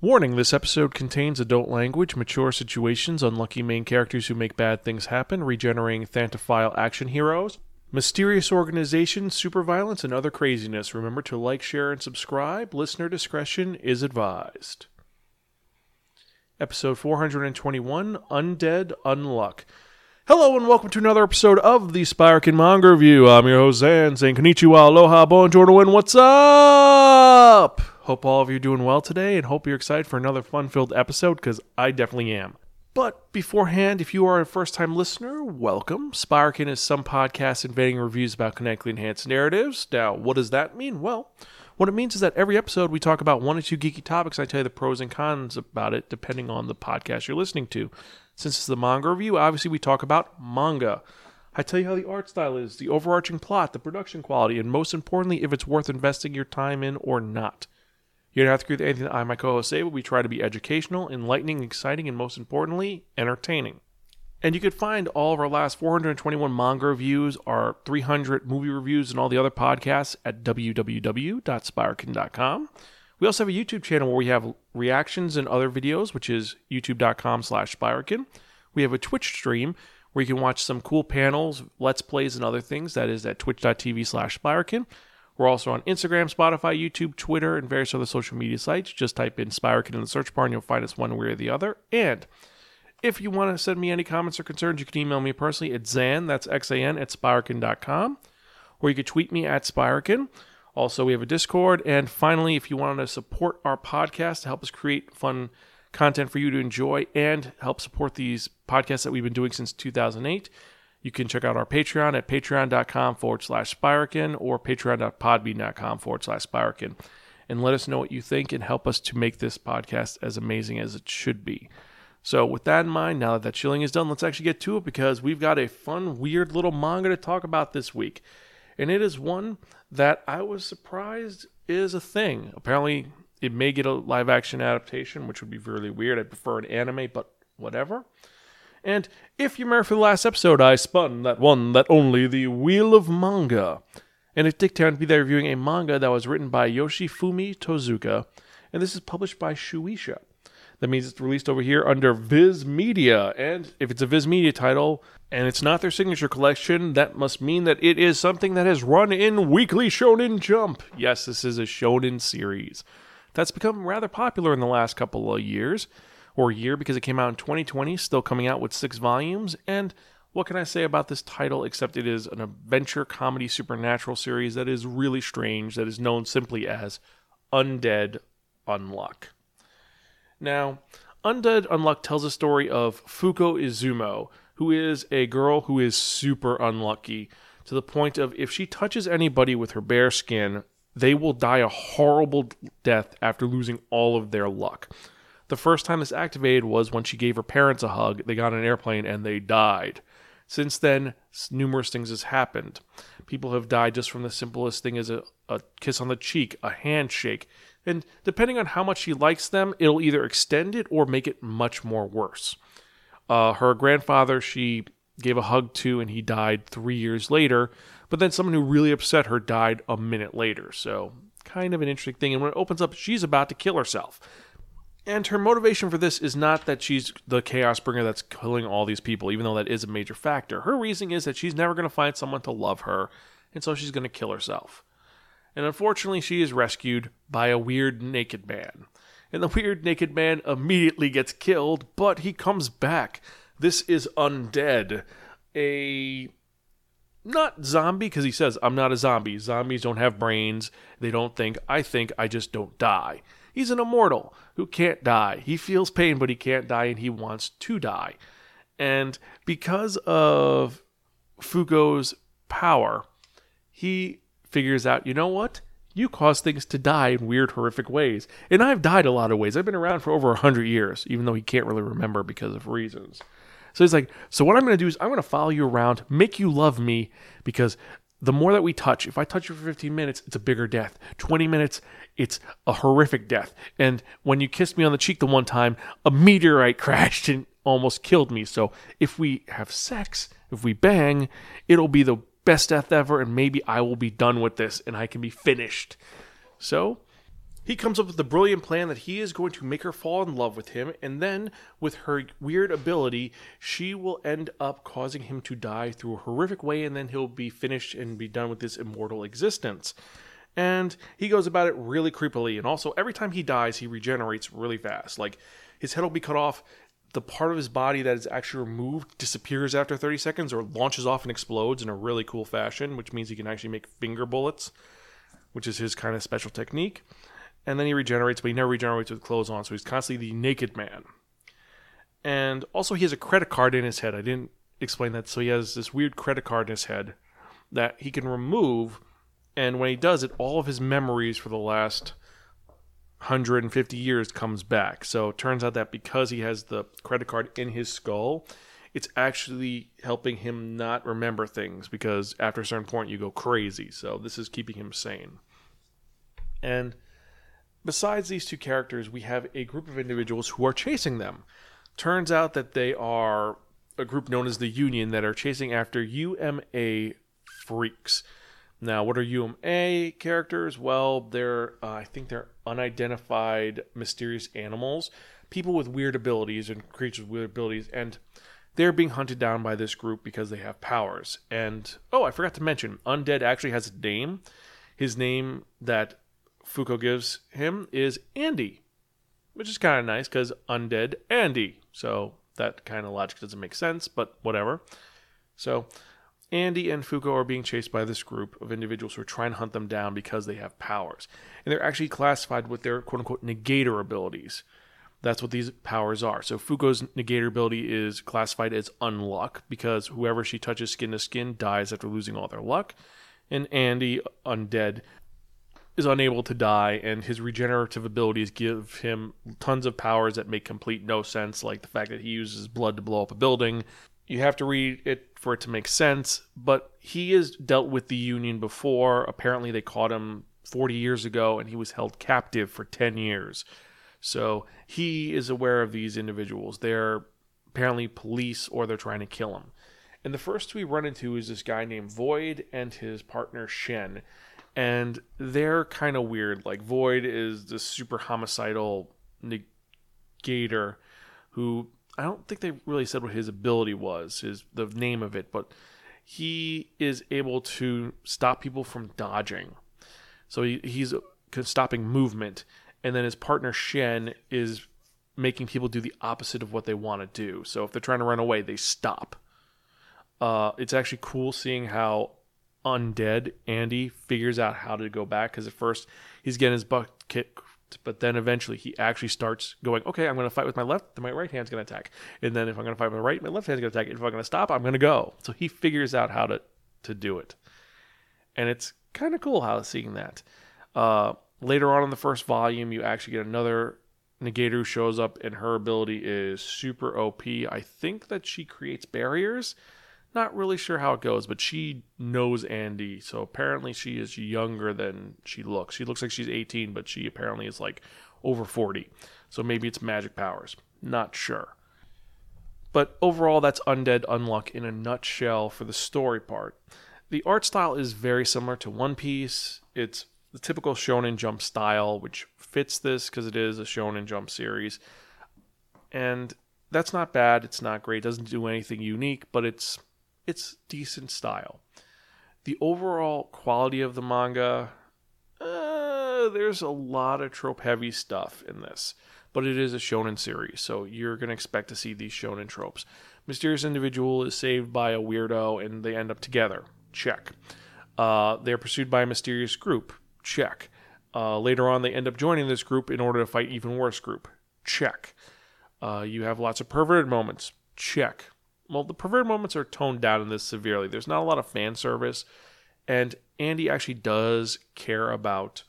Warning this episode contains adult language, mature situations, unlucky main characters who make bad things happen, regenerating Thantophile action heroes, mysterious organizations, super violence, and other craziness. Remember to like, share, and subscribe. Listener discretion is advised. Episode 421 Undead Unluck. Hello and welcome to another episode of the Spiraken Manga Review. I'm your host Xan saying konnichiwa, aloha, bonjour, and what's up? Hope all of you are doing well today and hope you're excited for another fun-filled episode because I definitely am. But beforehand, if you are a first-time listener, welcome. Spiraken is some podcast invading reviews about kinetically enhanced narratives. Now, what does that mean? Well, what it means is that every episode we talk about one or two geeky topics. I tell you the pros and cons about it depending on the podcast you're listening to. Since it's the manga review, obviously we talk about manga. I tell you how the art style is, the overarching plot, the production quality, and most importantly, if it's worth investing your time in or not. You don't have to agree with anything that I my co-host say, but we try to be educational, enlightening, exciting, and most importantly, entertaining. And you could find all of our last 421 manga reviews, our 300 movie reviews, and all the other podcasts at www.spiraken.com. We also have a YouTube channel where we have reactions and other videos, which is youtube.com slash Spiraken. We have a Twitch stream where you can watch some cool panels, let's plays, and other things. That is at twitch.tv slash Spiraken. We're also on Instagram, Spotify, YouTube, Twitter, and various other social media sites. Just type in Spiraken in the search bar and you'll find us one way or the other. And if you want to send me any comments or concerns, you can email me personally at Xan, that's X-A-N, at Spiraken.com. Or you can tweet me at Spiraken. Also, we have a Discord. And finally, if you want to support our podcast to help us create fun content for you to enjoy and help support these podcasts that we've been doing since 2008, you can check out our Patreon at patreon.com forward slash Spiraken or patreon.podbean.com forward slash Spiraken. And let us know what you think and help us to make this podcast as amazing as it should be. So, with that in mind, now that that chilling is done, let's actually get to it because we've got a fun, weird little manga to talk about this week. And it is one that I was surprised is a thing. Apparently, it may get a live action adaptation, which would be really weird. I prefer an anime, but whatever. And if you remember from the last episode, I spun that one, that only, the Wheel of Manga. And it did turn to be there reviewing a manga that was written by Yoshifumi Tozuka, and this is published by Shueisha. That means it's released over here under Viz Media. And if it's a Viz Media title and it's not their signature collection, that must mean that it is something that has run in Weekly Shonen Jump. Yes, this is a shonen series that's become rather popular in the last couple of years or year because it came out in 2020, still coming out with six volumes. And what can I say about this title except it is an adventure comedy supernatural series that is really strange, that is known simply as Undead Unluck. Now, Undead Unluck tells a story of Fuko Izumo, who is a girl who is super unlucky to the point of if she touches anybody with her bare skin, they will die a horrible death after losing all of their luck. The first time this activated was when she gave her parents a hug. They got on an airplane and they died. Since then, numerous things has happened. People have died just from the simplest thing as a, a kiss on the cheek, a handshake, and depending on how much she likes them, it'll either extend it or make it much more worse. Uh, her grandfather, she gave a hug to, and he died three years later. But then someone who really upset her died a minute later. So, kind of an interesting thing. And when it opens up, she's about to kill herself. And her motivation for this is not that she's the chaos bringer that's killing all these people, even though that is a major factor. Her reasoning is that she's never going to find someone to love her, and so she's going to kill herself. And unfortunately, she is rescued by a weird naked man. And the weird naked man immediately gets killed, but he comes back. This is undead. A not zombie because he says i'm not a zombie zombies don't have brains they don't think i think i just don't die he's an immortal who can't die. He feels pain but he can't die and he wants to die. And because of fuko's power he figures out you know what? You cause things to die in weird horrific ways. And i've died a lot of ways. I've been around for over 100 years even though he can't really remember because of reasons. So he's like, so what I'm going to do is I'm going to follow you around, make you love me because the more that we touch, if I touch you for 15 minutes, it's a bigger death. 20 minutes, it's a horrific death. And when you kissed me on the cheek the one time, a meteorite crashed and almost killed me. So if we have sex, if we bang, it'll be the best death ever, and maybe I will be done with this and I can be finished. So He comes up with the brilliant plan that he is going to make her fall in love with him, and then, with her weird ability, she will end up causing him to die through a horrific way, and then he'll be finished and be done with this immortal existence. And he goes about it really creepily, and also every time he dies, he regenerates really fast. Like his head will be cut off, the part of his body that is actually removed disappears after 30 seconds or launches off and explodes in a really cool fashion, which means he can actually make finger bullets, which is his kind of special technique and then he regenerates, but he never regenerates with clothes on, so he's constantly the naked man. And also, he has a credit card in his head. I didn't explain that. So he has this weird credit card in his head that he can remove, and when he does it, all of his memories for the last 150 years comes back. So it turns out that because he has the credit card in his skull, it's actually helping him not remember things because after a certain point you go crazy. So this is keeping him sane. And Besides these two characters, we have a group of individuals who are chasing them. Turns out that they are a group known as the Union that are chasing after UMA freaks. Now, what are UMA characters? Well, they're uh, I think they're unidentified mysterious animals, people with weird abilities and creatures with weird abilities, and they're being hunted down by this group because they have powers. And oh, I forgot to mention, Undead actually has a name. His name that Fuko gives him is Andy, which is kind of nice because undead Andy. So that kind of logic doesn't make sense, but whatever. So Andy and Fuko are being chased by this group of individuals who are trying to hunt them down because they have powers. And they're actually classified with their quote unquote negator abilities. That's what these powers are. So Fuko's negator ability is classified as unluck because whoever she touches skin to skin dies after losing all their luck. And Andy, undead, is unable to die, and his regenerative abilities give him tons of powers that make complete no sense, like the fact that he uses blood to blow up a building. You have to read it for it to make sense, but he has dealt with the Union before. Apparently, they caught him 40 years ago, and he was held captive for 10 years. So he is aware of these individuals. They're apparently police or they're trying to kill him. And the first we run into is this guy named Void and his partner Shen and they're kind of weird. Like Void is this super homicidal negator who I don't think they really said what his ability was, his the name of it, but he is able to stop people from dodging. So he, he's stopping movement, and then his partner Shen is making people do the opposite of what they want to do. So if they're trying to run away, they stop. Uh, it's actually cool seeing how undead, Andy figures out how to go back because at first he's getting his butt kicked, but then eventually he actually starts going, okay, I'm going to fight with my left, then my right hand's going to attack. And then if I'm going to fight with my right, my left hand's going to attack. If I'm going to stop, I'm going to go. So he figures out how to, to do it. And it's kind of cool how seeing that. Uh, later on in the first volume, you actually get another Negator who shows up, and her ability is super OP. I think that she creates barriers not really sure how it goes, but she knows Andy. So apparently she is younger than she looks. She looks like she's 18, but she apparently is like over 40. So maybe it's magic powers. Not sure. But overall, that's Undead Unluck in a nutshell for the story part. The art style is very similar to One Piece. It's the typical Shonen Jump style, which fits this because it is a Shonen Jump series. And that's not bad. It's not great. It doesn't do anything unique, but it's it's decent style. The overall quality of the manga, uh, there's a lot of trope heavy stuff in this, but it is a shonen series, so you're going to expect to see these shonen tropes. Mysterious individual is saved by a weirdo and they end up together. Check. Uh, they're pursued by a mysterious group. Check. Uh, later on, they end up joining this group in order to fight even worse group. Check. Uh, you have lots of perverted moments. Check well, the perverted moments are toned down in this severely. There's not a lot of fan service, and Andy actually does care about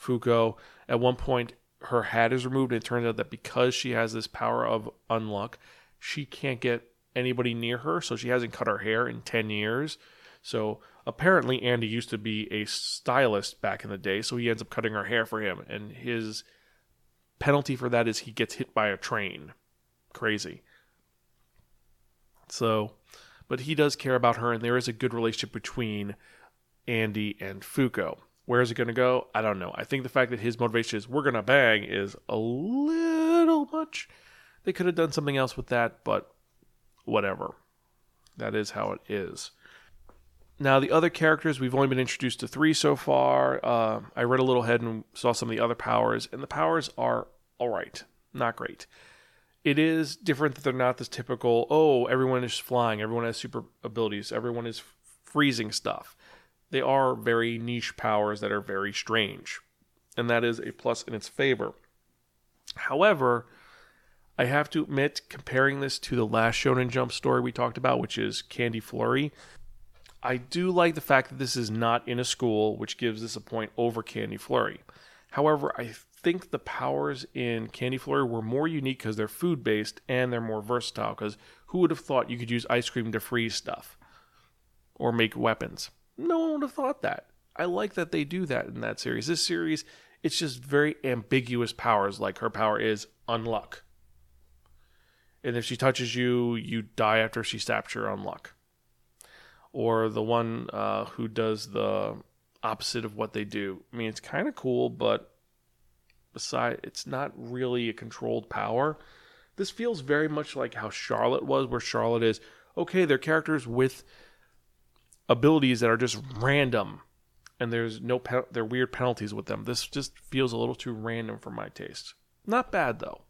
Fuko. At one point, her hat is removed, and it turns out that because she has this power of unluck, she can't get anybody near her, so she hasn't cut her hair in 10 years. So apparently, Andy used to be a stylist back in the day, so he ends up cutting her hair for him, and his penalty for that is he gets hit by a train. Crazy. So, but he does care about her, and there is a good relationship between Andy and Fuko. Where is it going to go? I don't know. I think the fact that his motivation is we're going to bang is a little much. They could have done something else with that, but whatever. That is how it is. Now, the other characters, we've only been introduced to three so far. Uh, I read a little ahead and saw some of the other powers, and the powers are all right, not great. It is different that they're not this typical, oh, everyone is flying, everyone has super abilities, everyone is freezing stuff. They are very niche powers that are very strange, and that is a plus in its favor. However, I have to admit, comparing this to the last Shonen Jump story we talked about, which is Candy Flurry, I do like the fact that this is not in a school, which gives this a point over Candy Flurry. However, I think the powers in Candy Flurry were more unique because they're food based and they're more versatile. Because who would have thought you could use ice cream to freeze stuff or make weapons? No one would have thought that. I like that they do that in that series. This series, it's just very ambiguous powers. Like her power is unluck. And if she touches you, you die after she stabs your unluck. Or the one uh, who does the opposite of what they do. I mean, it's kind of cool, but beside it's not really a controlled power. This feels very much like how Charlotte was, where Charlotte is okay, they're characters with abilities that are just random and there's no pe- there are weird penalties with them. This just feels a little too random for my taste. Not bad though.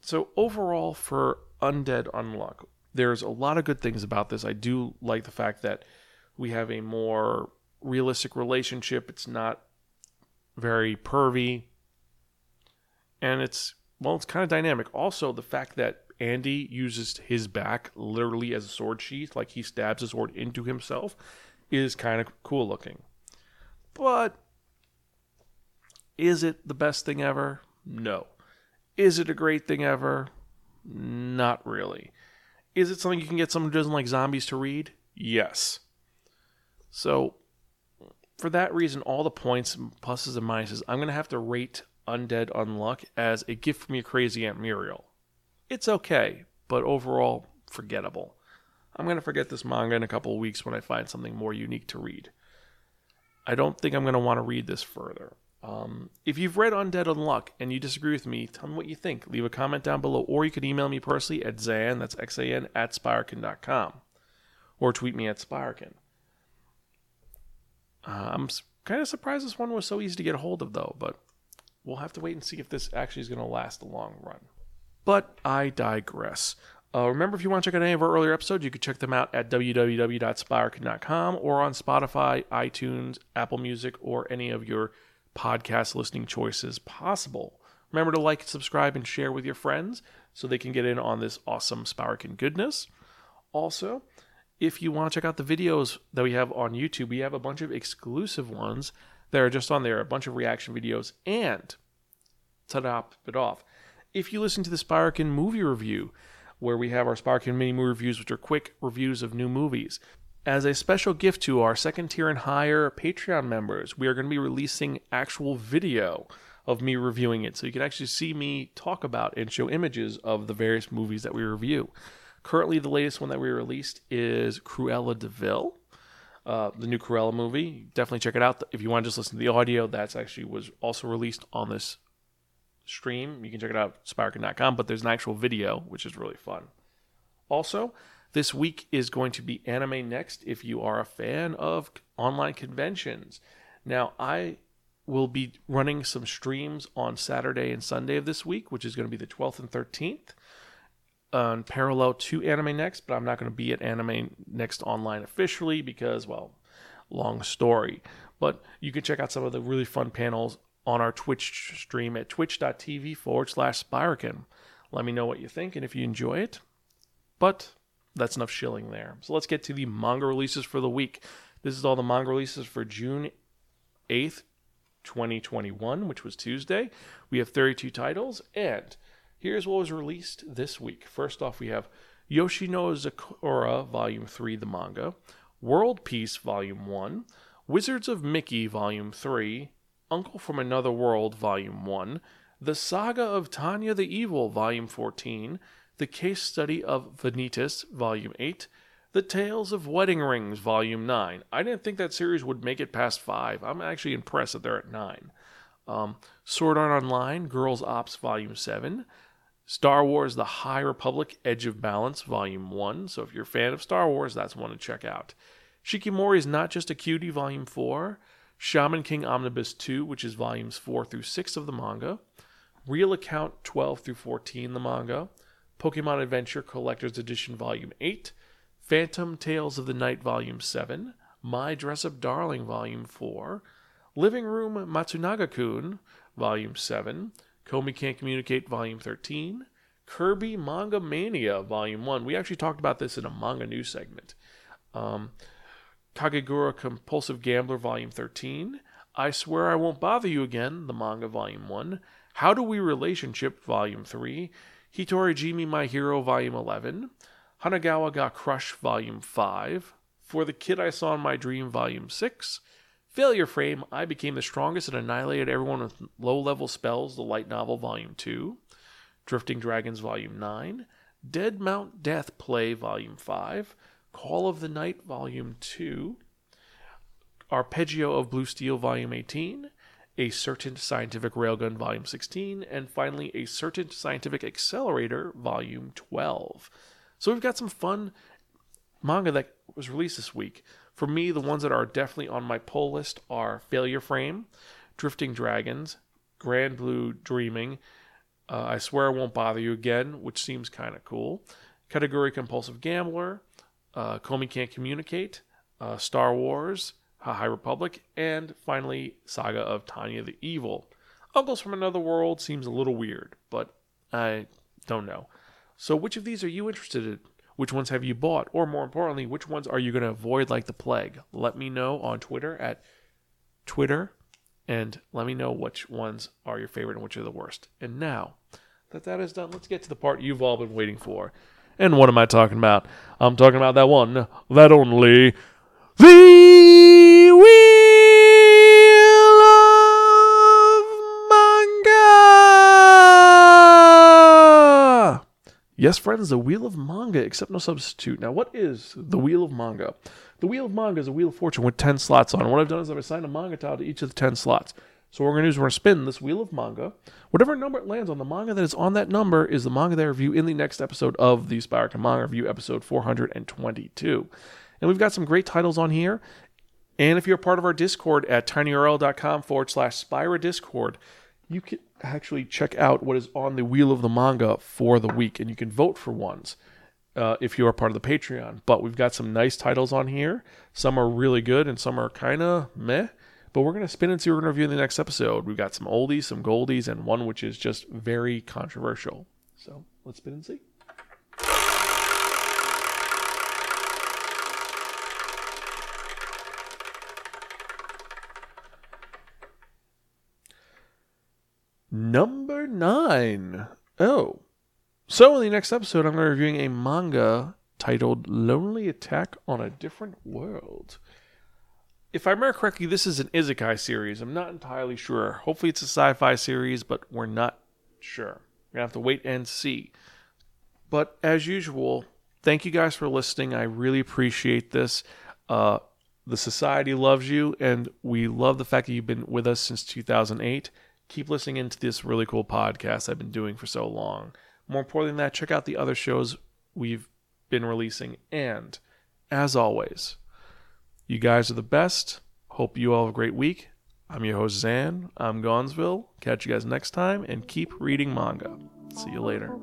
So overall for Undead Unluck, there's a lot of good things about this. I do like the fact that we have a more realistic relationship. It's not very pervy, and it's well, it's kind of dynamic. Also, the fact that Andy uses his back literally as a sword sheath, like he stabs his sword into himself, is kind of cool looking. But is it the best thing ever? No. Is it a great thing ever? Not really. Is it something you can get someone who doesn't like zombies to read? Yes. So for that reason, all the points, pluses and minuses, I'm going to have to rate Undead Unluck as a gift from your crazy Aunt Muriel. It's okay, but overall, forgettable. I'm going to forget this manga in a couple of weeks when I find something more unique to read. I don't think I'm going to want to read this further. Um, if you've read Undead Unluck and you disagree with me, tell me what you think. Leave a comment down below, or you can email me personally at Xan, that's X-A-N, at Spiraken.com, or tweet me at Spiraken. Uh, I'm kind of surprised this one was so easy to get a hold of, though, but we'll have to wait and see if this actually is going to last a long run. But I digress. Uh, remember, if you want to check out any of our earlier episodes, you can check them out at www.spiraken.com or on Spotify, iTunes, Apple Music, or any of your podcast listening choices possible. Remember to like, subscribe, and share with your friends so they can get in on this awesome Spiraken goodness. Also, if you want to check out the videos that we have on YouTube, we have a bunch of exclusive ones that are just on there, a bunch of reaction videos, and to top it off, if you listen to the Spiraken movie review, where we have our Spiraken mini movie reviews, which are quick reviews of new movies. As a special gift to our second tier and higher Patreon members, we are going to be releasing actual video of me reviewing it. So you can actually see me talk about and show images of the various movies that we review. Currently, the latest one that we released is Cruella de Vil, uh, the new Cruella movie. Definitely check it out. If you want to just listen to the audio, that's actually was also released on this stream. You can check it out at Spiraken.com, but there's an actual video, which is really fun. Also, this week is going to be Anime Next if you are a fan of online conventions. Now, I will be running some streams on Saturday and Sunday of this week, which is going to be the 12th and 13th on parallel to Anime Next, but I'm not going to be at Anime Next online officially because, well, long story. But you can check out some of the really fun panels on our Twitch stream at twitch.tv forward slash Spiraken. Let me know what you think and if you enjoy it. But that's enough shilling there. So let's get to the manga releases for the week. This is all the manga releases for June 8th, 2021, which was Tuesday. We have 32 titles, and here's what was released this week. First off, we have Yoshino Zakura, Volume 3, the manga, World Peace, Volume 1, Wizards of Mickey, Volume 3, Uncle from Another World, Volume 1, The Saga of Tanya the Evil, Volume 14, The Case Study of Vanitas, Volume 8, The Tales of Wedding Rings, Volume 9. I didn't think that series would make it past 5. I'm actually impressed that they're at 9. Um, Sword Art Online, Girls Ops, Volume 7. Star Wars The High Republic, Edge of Balance, Volume 1. So if you're a fan of Star Wars, that's one to check out. Shikimori is Not Just a Cutie, Volume 4. Shaman King Omnibus 2, which is Volumes 4 through 6 of the manga. Real Account 12 through 14, the manga. Pokemon Adventure Collector's Edition, Volume 8. Phantom Tales of the Night Volume 7, My Dress Up Darling Volume 4, Living Room Matsunaga Kun Volume 7, Komi Can't Communicate Volume 13, Kirby Manga Mania Volume 1. We actually talked about this in a manga news segment. Um, Kakegurui Compulsive Gambler Volume 13, I Swear I Won't Bother You Again, the manga Volume 1, How Do We Relationship Volume 3, Hitorijime My Hero Volume 11, Hanagawa Got Crush, Volume 5, For the Kid I Saw in My Dream Volume 6, Failure Frame I Became the Strongest and Annihilated Everyone with Low Level Spells, the light novel Volume 2, Drifting Dragons Volume 9, Dead Mount Death Play Volume 5, Call of the Night Volume 2, Arpeggio of Blue Steel Volume 18, A Certain Scientific Railgun Volume 16, and finally A Certain Scientific Accelerator Volume 12. So we've got some fun manga that was released this week. For me, the ones that are definitely on my pull list are Failure Frame, Drifting Dragons, Grand Blue Dreaming, uh, I Swear I Won't Bother You Again, which seems kind of cool, Kakegurui Compulsive Gambler, uh, Komi Can't Communicate, uh, Star Wars, High Republic, and finally Saga of Tanya the Evil. Uncles from Another World seems a little weird, but I don't know. So, which of these are you interested in? Which ones have you bought? Or more importantly, which ones are you going to avoid like the plague? Let me know on Twitter at Twitter and let me know which ones are your favorite and which are the worst. And now that that is done, let's get to the part you've all been waiting for. And what am I talking about? I'm talking about that one, that only, the Wheel Yes, friends, the Wheel of Manga, except no substitute. Now, what is the Wheel of Manga? The Wheel of Manga is a Wheel of Fortune with 10 slots on. What I've done is I've assigned a manga tile to each of the 10 slots. So what we're going to do is we're going to spin this Wheel of Manga. Whatever number it lands on, the manga that is on that number is the manga that I review in the next episode of the Spiraken Manga Review, episode 422. And we've got some great titles on here. And if you're part of our Discord at tinyurl.com forward slash Spyra Discord, you can actually check out what is on the Wheel of the Manga for the week, and you can vote for ones uh, if you are part of the Patreon. But we've got some nice titles on here. Some are really good, and some are kind of meh. But we're going to spin and see we're to review in the next episode. We've got some oldies, some goldies, and one which is just very controversial. So let's spin and see. Number nine. Oh. So, in the next episode, I'm going to be reviewing a manga titled Lonely Attack on a Different World. If I remember correctly, this is an Isekai series. I'm not entirely sure. Hopefully, it's a sci fi series, but we're not sure. We're going to have to wait and see. But as usual, thank you guys for listening. I really appreciate this. Uh, the society loves you, and we love the fact that you've been with us since 2008 keep listening into this really cool podcast I've been doing for so long. More important than that, check out the other shows we've been releasing. And as always, you guys are the best. Hope you all have a great week. I'm your host, Xan. I'm Gonzville. Catch you guys next time and keep reading manga. See you later.